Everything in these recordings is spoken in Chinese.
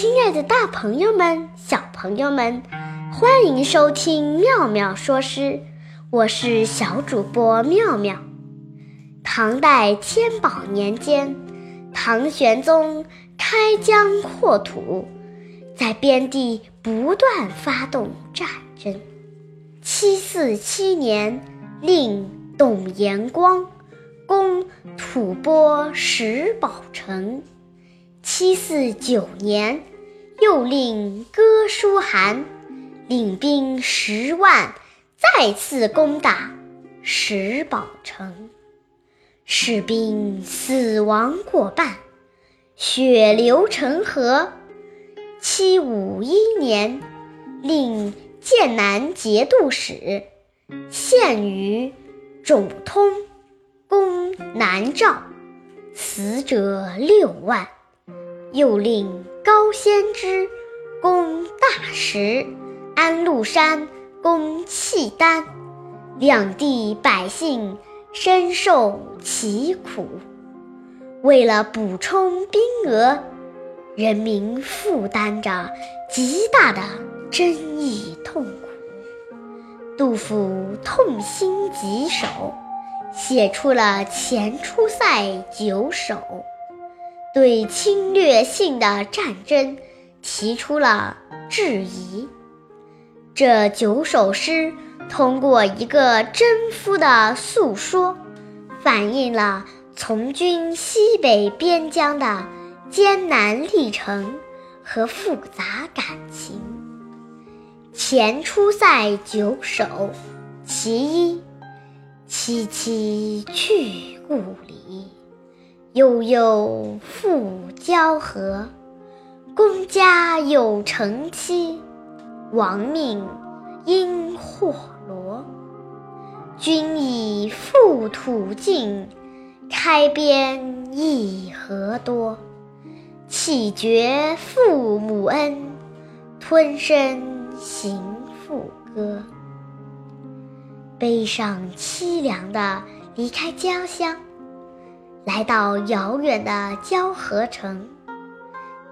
亲爱的，大朋友们、小朋友们，欢迎收听妙妙说诗，我是小主播妙妙。唐代天宝年间，唐玄宗开疆扩土，在边地不断发动战争。七四七年，令董延光攻吐蕃石宝城。七四九年，又令哥舒翰领兵十万，再次攻打石宝城，士兵死亡过半，血流成河。七五一年，令剑南节度使献于种通攻南诏，死者六万。又令高仙芝攻大石，安禄山攻契丹，两地百姓深受其苦。为了补充兵额，人民负担着极大的争议痛苦。杜甫痛心疾首，写出了《前出塞九首》。对侵略性的战争提出了质疑。这九首诗通过一个征夫的诉说，反映了从军西北边疆的艰难历程和复杂感情。《前出塞九首》其一：萋萋去故里。悠悠复交河，公家有成妻，亡命因祸罗。君已复土尽，开边亦何多？岂觉父母恩，吞声行父歌。悲伤凄凉的离开家乡。来到遥远的交河城，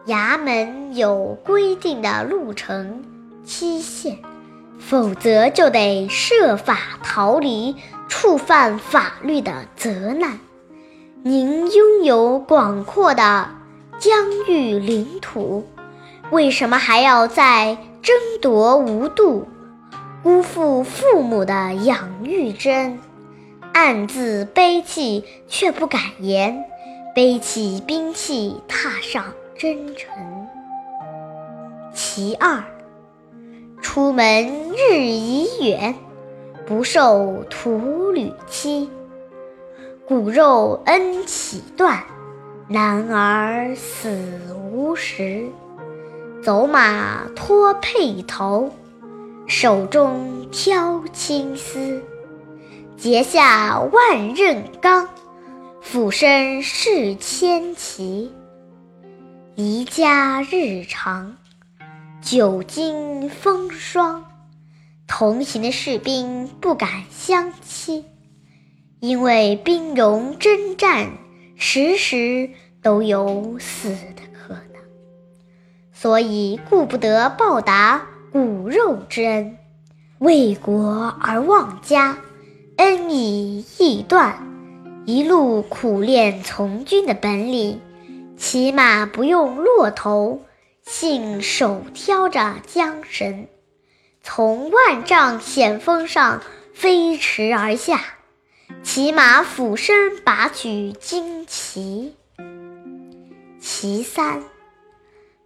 衙门有规定的路程期限，否则就得设法逃离触犯法律的责难。您拥有广阔的疆域领土，为什么还要再争夺无度，辜负父母的养育之恩？暗自悲泣，却不敢言。背起兵器，踏上征程。其二，出门日已远，不受土旅欺。骨肉恩岂断，男儿死无时。走马脱辔头，手中挑青丝。结下万仞冈，俯身是千骑。离家日长，久经风霜。同行的士兵不敢相欺，因为兵戎征战，时时都有死的可能，所以顾不得报答骨肉之恩，为国而忘家。恩已义断，一路苦练从军的本领，骑马不用骆头，信手挑着缰绳，从万丈险峰上飞驰而下，骑马俯身拔取旌旗。其三，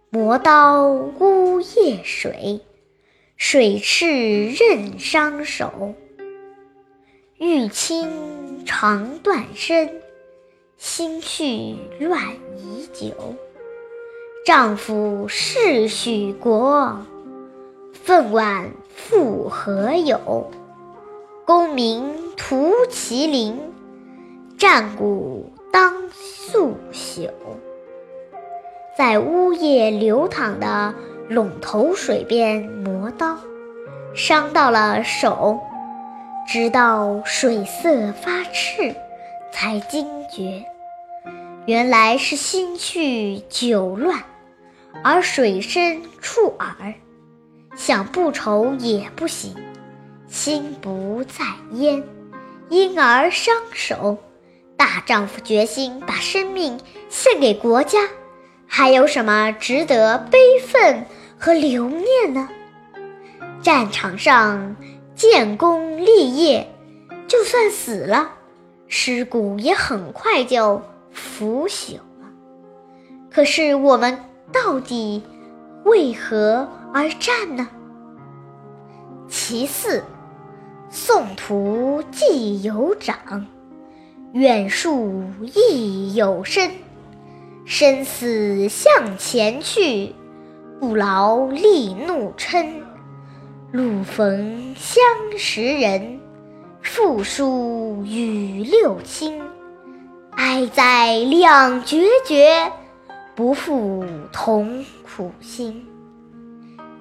磨刀呜夜水，水赤刃伤手。玉清肠断身，心绪乱已久。丈夫逝许国，愤惋复何有？功名图其邻，战鼓当速朽。在呜咽流淌的陇头水边磨刀，伤到了手。直到水色发赤，才惊觉，原来是心绪久乱，而水深触耳，想不愁也不行，心不在焉，因而伤手。大丈夫决心把生命献给国家，还有什么值得悲愤和留念呢？战场上建功立业，就算死了，尸骨也很快就腐朽了。可是我们。到底为何而战呢？其四，送徒既有长，远树亦有深。生死向前去，不劳力怒嗔。路逢相识人，复书与六亲。哀哉两决绝！不负同苦心，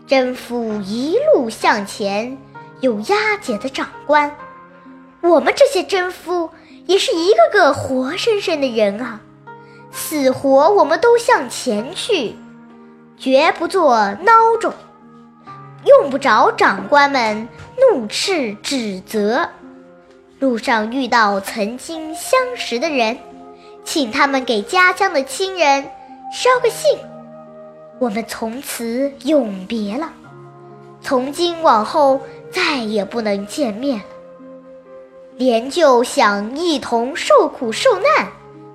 征夫一路向前，有押解的长官。我们这些征夫也是一个个活生生的人啊，死活我们都向前去，绝不做孬种，用不着长官们怒斥指责。路上遇到曾经相识的人，请他们给家乡的亲人。捎个信，我们从此永别了。从今往后再也不能见面了，连就想一同受苦受难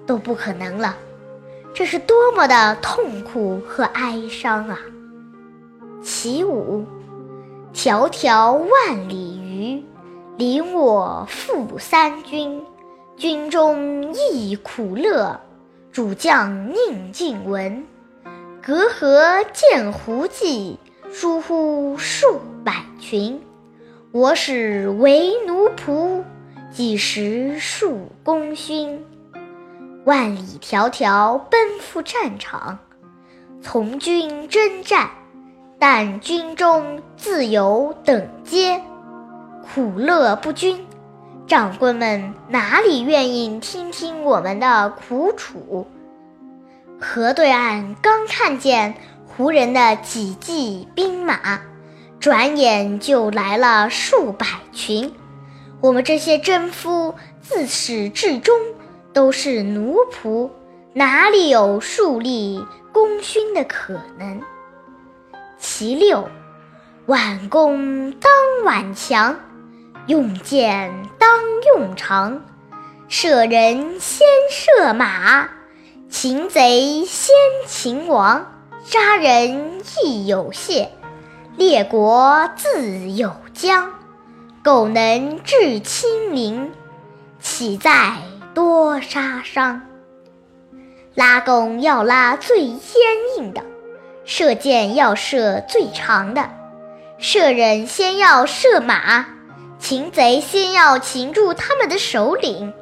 都不可能了。这是多么的痛苦和哀伤啊！其五，迢迢万里余，领我赴三军，军中亦苦乐。主将宁静闻，隔河见胡骑，疏忽数百群。我使为奴仆，几时数功勋？万里迢迢奔赴战场，从军征战，但军中自有等阶，苦乐不均。长官们哪里愿意听听我们的苦楚？河对岸刚看见胡人的几骑兵马，转眼就来了数百群。我们这些征夫自始至终都是奴仆，哪里有树立功勋的可能？其六，挽弓当挽强。用箭当用长，射人先射马，擒贼先擒王，杀人亦有谢，列国自有疆。苟能致清零，岂在多杀伤？拉弓要拉最坚硬的，射箭要射最长的，射人先要射马。擒贼先要擒住他们的首领，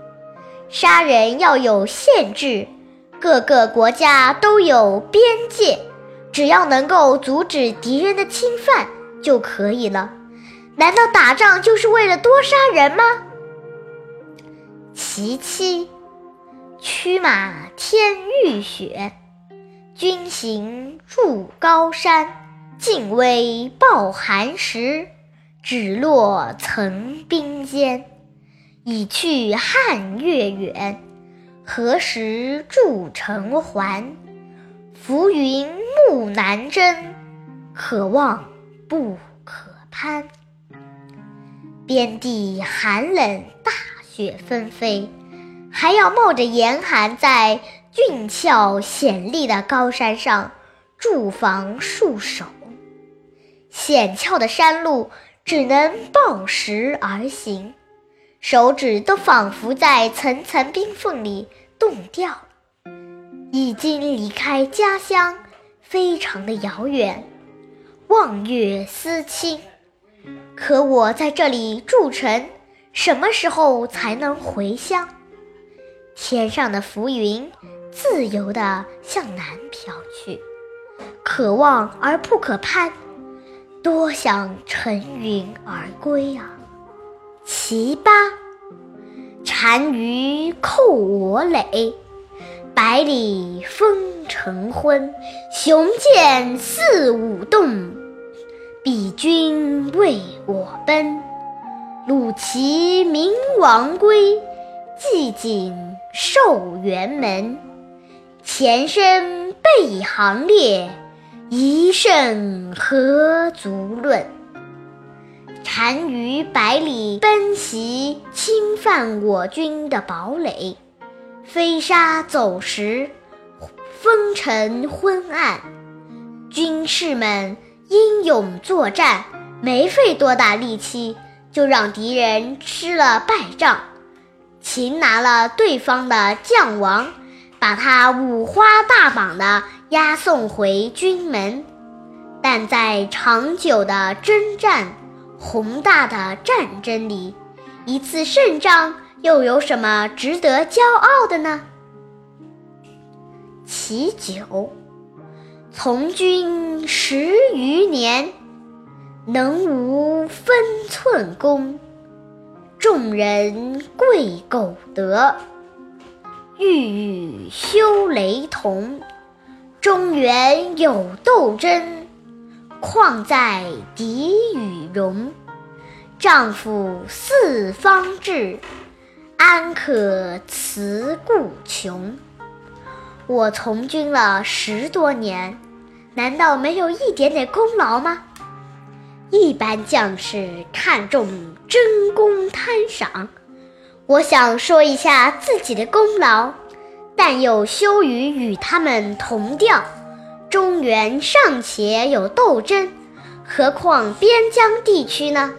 杀人要有限制，各个国家都有边界，只要能够阻止敌人的侵犯就可以了。难道打仗就是为了多杀人吗？其七，驱马天欲雪，军行入高山，尽危抱寒食。只落层冰间，已去汉月远。何时筑城还？浮云木难征，可望不可攀。边地寒冷，大雪纷飞，还要冒着严寒，在峻峭险立的高山上驻防戍守。险峭的山路。只能抱石而行，手指都仿佛在层层冰缝里冻掉。已经离开家乡，非常的遥远，望月思亲。可我在这里筑城，什么时候才能回乡？天上的浮云自由地向南飘去，可望而不可攀。多想乘云而归啊！其八，单于扣我垒，百里风尘昏，雄剑四五动。彼军为我奔，虏骑明王归，寂景寿辕门。前身背行列，一胜何足论？单于百里奔袭，侵犯我军的堡垒。飞沙走石，风尘昏暗，军士们英勇作战，没费多大力气，就让敌人吃了败仗，擒拿了对方的将王，把他五花大绑的押送回军门。但在长久的征战、宏大的战争里，一次胜仗。又有什么值得骄傲的呢？其九，从军十余年，能无分寸功，众人贵苟得，欲与修雷同，中原有斗争，况在敌与戎？丈夫四方志。安可辞故穷？我从军了十多年，难道没有一点点功劳吗？一般将士看重争功贪赏，我想说一下自己的功劳，但又羞于与他们同调。中原尚且有斗争，何况边疆地区呢？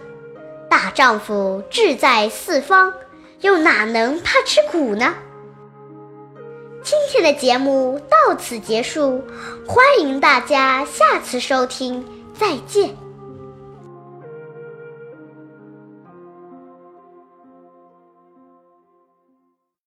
大丈夫志在四方。又哪能怕吃苦呢？今天的节目到此结束，欢迎大家下次收听，再见。